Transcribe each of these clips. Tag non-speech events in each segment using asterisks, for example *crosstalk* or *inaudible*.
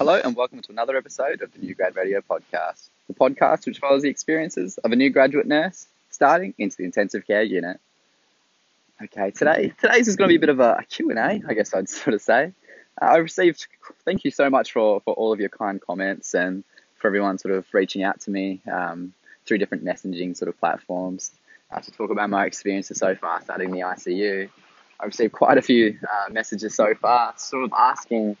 Hello, and welcome to another episode of the New Grad Radio podcast, the podcast which follows the experiences of a new graduate nurse starting into the intensive care unit. Okay, today today's is going to be a bit of a, a Q&A, I guess I'd *laughs* sort of say. Uh, I received, thank you so much for, for all of your kind comments and for everyone sort of reaching out to me um, through different messaging sort of platforms uh, to talk about my experiences so far starting the ICU. I received quite a few uh, messages so far, sort of asking,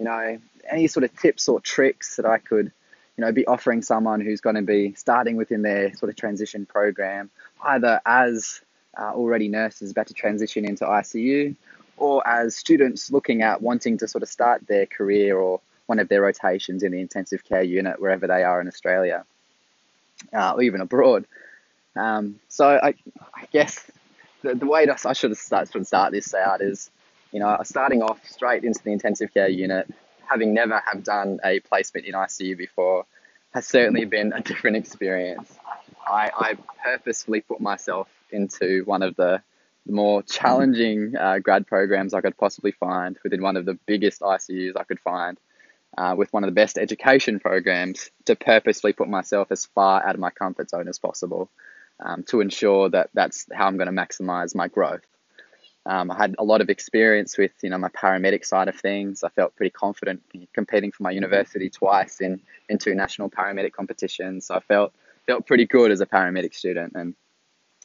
you know, any sort of tips or tricks that I could, you know, be offering someone who's going to be starting within their sort of transition program, either as uh, already nurses about to transition into ICU, or as students looking at wanting to sort of start their career or one of their rotations in the intensive care unit wherever they are in Australia, uh, or even abroad. Um, so I, I guess the, the way I should start, should start this out is, you know, starting off straight into the intensive care unit, having never have done a placement in ICU before, has certainly been a different experience. I, I purposefully put myself into one of the, more challenging uh, grad programs I could possibly find within one of the biggest ICUs I could find, uh, with one of the best education programs to purposely put myself as far out of my comfort zone as possible um, to ensure that that's how I'm going to maximize my growth. Um, I had a lot of experience with, you know, my paramedic side of things. I felt pretty confident competing for my university twice in, in two national paramedic competitions. So I felt felt pretty good as a paramedic student, and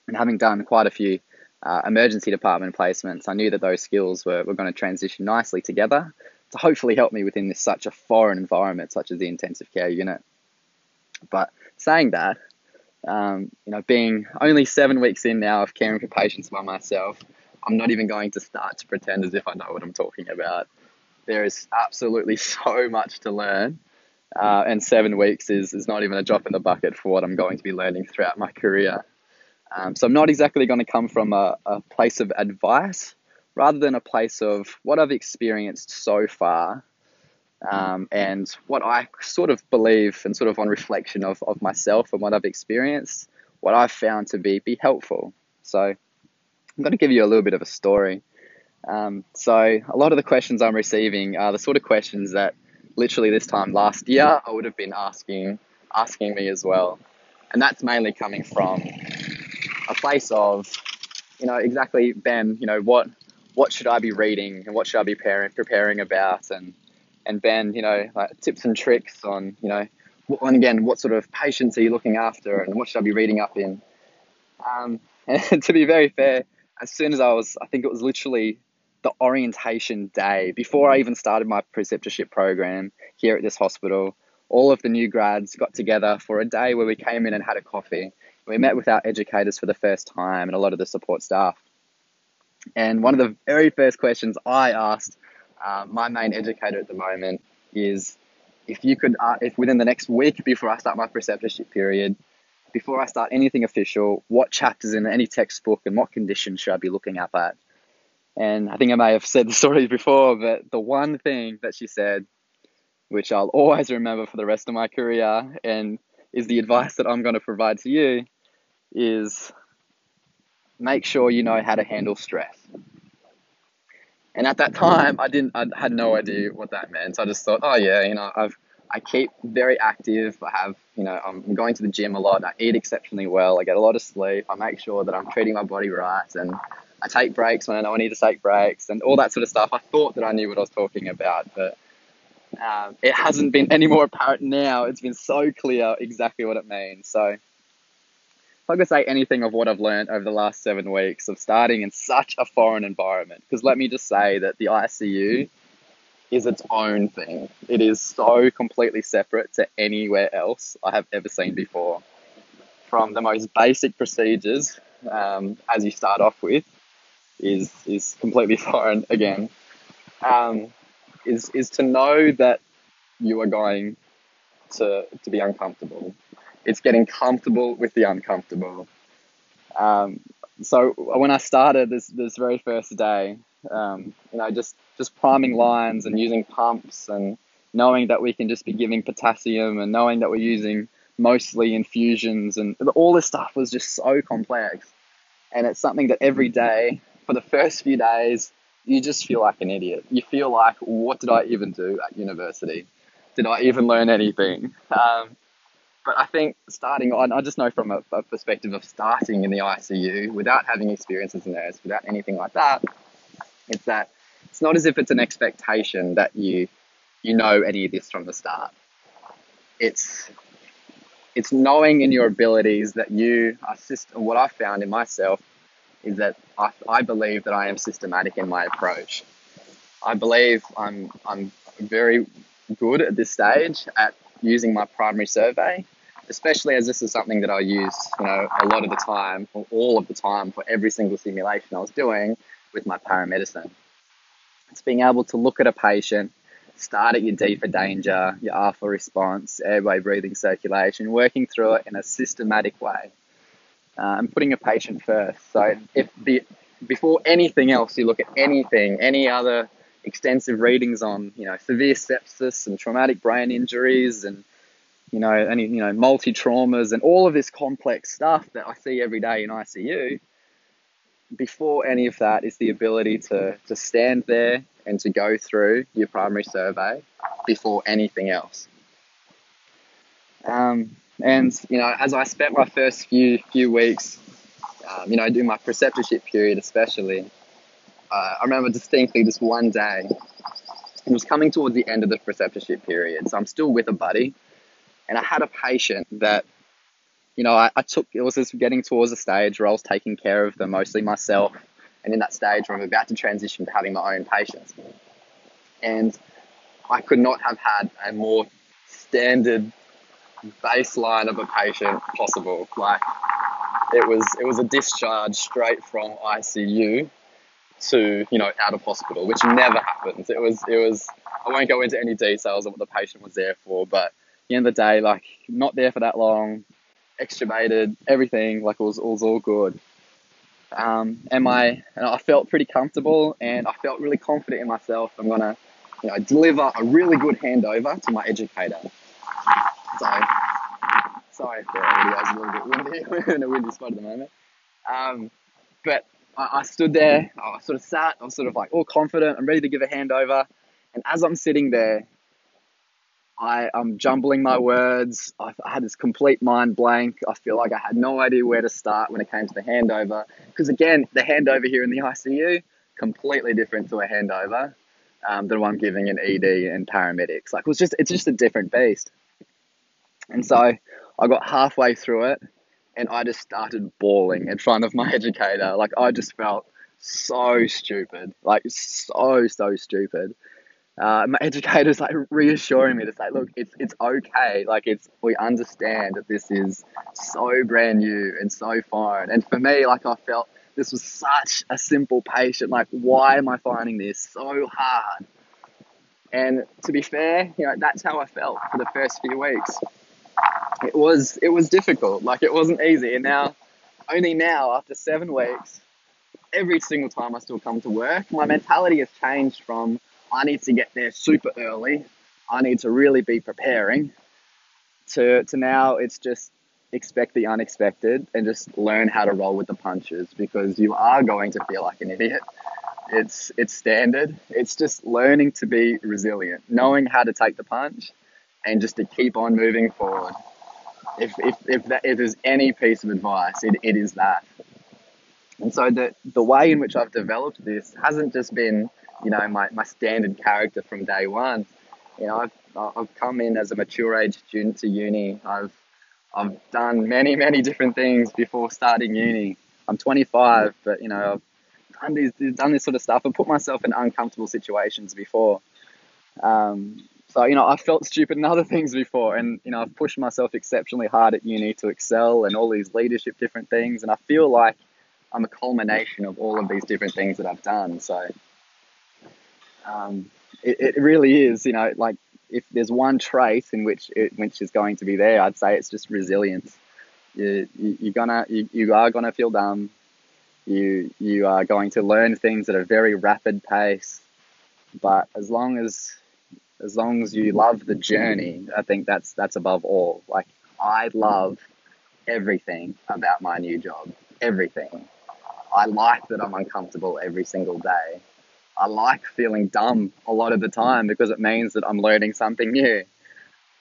and having done quite a few uh, emergency department placements, I knew that those skills were, were going to transition nicely together to hopefully help me within this such a foreign environment such as the intensive care unit. But saying that, um, you know, being only seven weeks in now of caring for patients by myself, I'm not even going to start to pretend as if I know what I'm talking about. There is absolutely *laughs* so much to learn, uh, and seven weeks is, is not even a drop in the bucket for what I'm going to be learning throughout my career. Um, so I'm not exactly going to come from a, a place of advice rather than a place of what I've experienced so far um, and what I sort of believe and sort of on reflection of, of myself and what I've experienced, what I've found to be, be helpful. So I'm going to give you a little bit of a story. Um, so a lot of the questions I'm receiving are the sort of questions that literally this time last year I would have been asking asking me as well, and that's mainly coming from a place of, you know, exactly Ben, you know what what should I be reading and what should I be preparing about and and Ben, you know, like tips and tricks on, you know, and again, what sort of patients are you looking after and what should I be reading up in? Um, and *laughs* to be very fair, as soon as I was, I think it was literally the orientation day before I even started my preceptorship program here at this hospital. All of the new grads got together for a day where we came in and had a coffee. We met with our educators for the first time and a lot of the support staff. And one of the very first questions I asked uh, my main educator at the moment is if you could, uh, if within the next week before I start my preceptorship period, before I start anything official, what chapters in any textbook and what conditions should I be looking up at? And I think I may have said the story *laughs* before, but the one thing that she said, which I'll always remember for the rest of my career, and is the advice that I'm going to provide to you, is make sure you know how to handle stress. And at that time, I didn't, I had no idea what that meant. I just thought, oh yeah, you know, I've, I keep very active. I have, you know, I'm going to the gym a lot. I eat exceptionally well. I get a lot of sleep. I make sure that I'm treating my body right, and I take breaks when I know I need to take breaks, and all that sort of stuff. I thought that I knew what I was talking about, but um, it hasn't been any more apparent now. It's been so clear exactly what it means. So if I could say anything of what I've learned over the last seven weeks of starting in such a foreign environment, because let me just say that the ICU is its own thing. It is so completely separate to anywhere else I have ever seen before. From the most basic procedures, um, as you start off with, is is completely *laughs* foreign again. Um, is is to know that you are going to to be uncomfortable it's getting comfortable with the uncomfortable. Um, so when I started this this very first day, um, you know, just just priming lines and using pumps and knowing that we can just be giving potassium and knowing that we're using mostly infusions and all this stuff was just so complex. And it's something that every day for the first few days you just feel like an idiot. You feel like what did I even do at university? did I even learn anything? Um, but I think starting on, I just know from a, a, perspective of starting in the ICU without having experience as a nurse, without anything like that, it's that it's not as if it's an expectation that you you know any of this from the start. It's it's knowing in your abilities that you are system. What I've found in myself is that I, I believe that I am systematic in my approach. I believe I'm I'm very good at this stage at using my primary survey, especially as this is something that I use, you know, a lot of the time, or all of the time, for every single simulation I was doing with my paramedicine. It's being able to look at a patient, start at your D for danger, your R for response, airway, breathing, circulation, working through it in a systematic way, uh, and putting a patient first. So if the before anything else, you look at anything, any other extensive readings on, you know, severe sepsis and traumatic brain injuries and you know, any you know, multi traumas and all of this complex stuff that I see every day in ICU before any of that is the ability to, to stand there and to go through your primary survey before anything else. Um, and you know, as I spent my first few few weeks, um, you know, doing my preceptorship period, especially, uh, I remember distinctly this one day. It was coming towards the end of the preceptorship period, so I'm still with a buddy, and I had a patient that you know, I, I took, it was getting towards a stage where I was taking care of them mostly myself. And in that stage where I'm about to transition to having my own patients. And I could not have had a more standard baseline of a patient possible. Like it was, it was a discharge straight from ICU to, you know, out of hospital, which never happens. It was, it was, I won't go into any details of what the patient was there for, but at the end of the day, like not there for that long, extubated, everything, like it was, it was all good. Um, and my, and I felt pretty comfortable and I felt really confident in myself. I'm gonna, you know, deliver a really good handover to my educator. So, sorry if the audio's a little bit windy. We're *laughs* in a windy spot at the moment. Um, but I, I stood there, I sort of sat, I was sort of like all confident, I'm ready to give a handover. And as I'm sitting there, I, am jumbling my words. I, I had this complete mind blank. I feel like I had no idea where to start when it came to the handover. Because again, the handover here in the ICU, completely different to a handover um, than one giving an ED and paramedics. Like it was just, it's just a different beast. And so I got halfway through it and I just started bawling in front of my *laughs* educator. Like I just felt so stupid, like so, so stupid uh, my *laughs* educator's like reassuring me to say, look, it's it's okay. Like it's we understand that this is so brand new and so foreign. And for me, like I felt this was such a simple patient. Like why am I finding this so hard? And to be fair, you know that's how I felt for the first few weeks. It was it was difficult. Like it wasn't easy. And now, only now after seven weeks, every single time I still come to work, my mentality has changed from I need to get there super early. I need to really be preparing. To, to now, it's just expect the unexpected and just learn how to roll with the punches because you are going to feel like an idiot. It's it's standard. It's just learning to be resilient, knowing how to take the punch, and just to keep on moving forward. If if if, that, if there's any piece of advice, it, it is that. And so the the way in which I've developed this hasn't just been you know, my, my standard character from day one. You know, I've, I've come in as a mature age student to uni. I've, I've done many, many different things before starting uni. I'm 25, but, you know, I've done, these, done this sort of stuff and put myself in uncomfortable situations before. Um, so, you know, I've felt stupid in other things before, and, you know, I've pushed myself exceptionally hard at uni to excel and all these leadership different things. And I feel like I'm a culmination of all of these different things that I've done. So, um, it, it really is, you know, like if there's one trait in which it, which is going to be there, I'd say it's just resilience. You, you, you're gonna, you, you are gonna feel dumb. You, you are going to learn things at a very rapid pace. But as long as, as long as you love the journey, I think that's, that's above all. Like I love everything about my new job. Everything. I like that I'm uncomfortable every single day. I like feeling dumb a lot of the time because it means that I'm learning something new.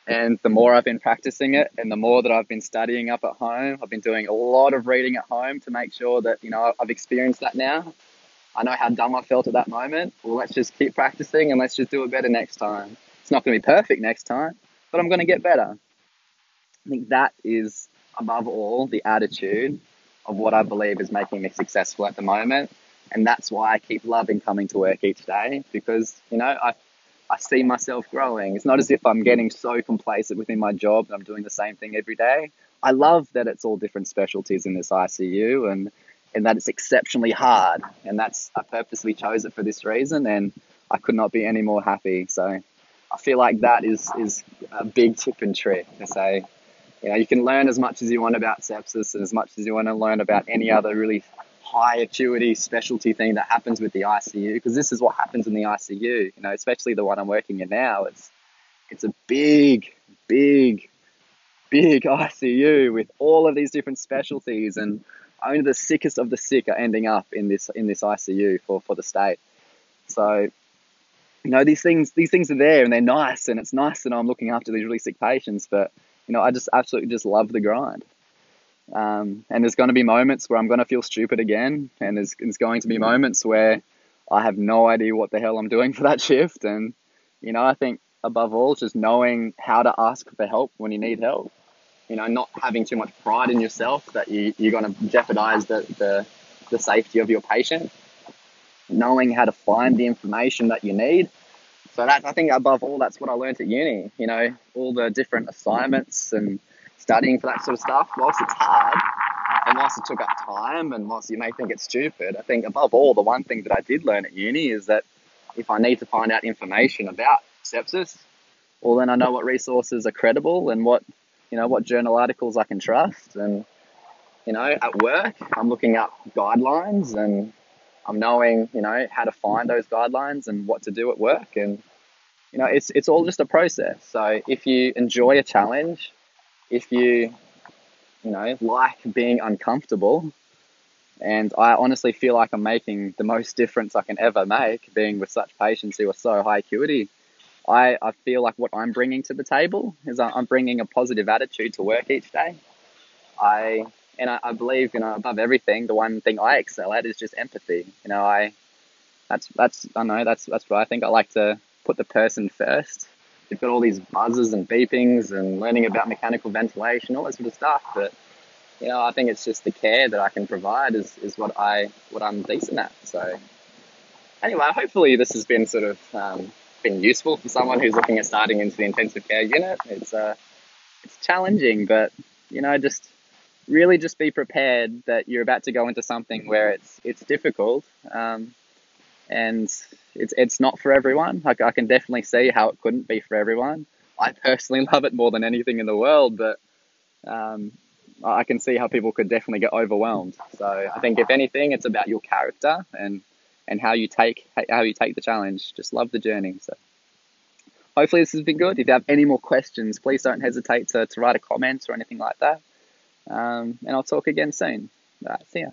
And the more I've been practicing it and the more that I've been studying up at home, I've been doing a lot of reading at home to make sure that, you know, I've experienced that now. I know how dumb I felt at that moment. Well, let's just keep practicing and let's just do it better next time. It's not going to be perfect next time, but I'm going to get better. I think that is, above all, the attitude of what I believe is making me successful at the moment. And that's why I keep loving coming to work each day because, you know, I I see myself growing. It's not as if I'm getting so complacent within my job that I'm doing the same thing every day. I love that it's all different specialties in this ICU and and that it's exceptionally hard. And that's I purposely chose it for this reason and I could not be any more happy. So I feel like that is is a big tip and trick to say, you know, you can learn as much as you want about sepsis and as much as you want to learn about any other really high acuity specialty thing that happens with the ICU because this is what happens in the ICU. You know, especially the one I'm working in now. It's it's a big, big, big *laughs* ICU with all of these different specialties, and only the sickest of the sick are ending up in this in this ICU for for the state. So. You know these things. These things are there, and they're nice, and it's nice that I'm looking after these really sick patients. But you know, I just absolutely just love the grind. Um, and there's going to be moments where I'm going to feel stupid again, and there's, there's going to be moments where I have no idea what the hell I'm doing for that *laughs* shift. And, you know, I think above all, just knowing how to ask for help when you need help. You know, not having too much pride in yourself that you, you're going to jeopardize the, the, the safety of your patient. Knowing how to find the information that you need. So that I think above all, that's what I learned at uni. You know, all the different assignments and studying for that sort of stuff, whilst it's hard and whilst it took up time and whilst you may think it's stupid, I think above all, the one thing that I did learn at uni is that if I need to find out information about sepsis, well, then I know what resources are credible and what, you know, what journal articles I can trust. And, you know, at work, I'm looking up guidelines and I'm knowing, you know, how to find those guidelines and what to do at work. And, you know, it's, it's all just a process. So if you enjoy a challenge, if you, you know, like being uncomfortable, and I honestly feel like I'm making the most difference I can ever make being with such patients who are so high acuity. I, I feel like what I'm bringing to the table is I'm bringing a positive attitude to work each day. I and I, I believe you know above everything, the one thing I excel at is just empathy. You know, I that's that's I know that's that's what I think. I like to put the person first you've got all these buzzes and beepings and learning about mechanical ventilation, all that sort of stuff. But you know, I think it's just the care that I can provide is, is what I what I'm decent at. So anyway, hopefully this has been sort of um, been useful for someone who's looking at starting into the intensive care unit. It's uh, it's challenging, but you know, just really just be prepared that you're about to go into something where it's it's difficult. Um, and it's it's not for everyone. Like I can definitely see how it couldn't be for everyone. I personally *laughs* love it more than anything in the world, but um, I can see how people could definitely get overwhelmed. So I think if anything, it's about your character and and how you take how you take the challenge. Just love the journey. So hopefully this has been good. If you have any more questions, please don't hesitate to, to write a comment or anything like that. Um, and I'll talk again soon. All right, see ya.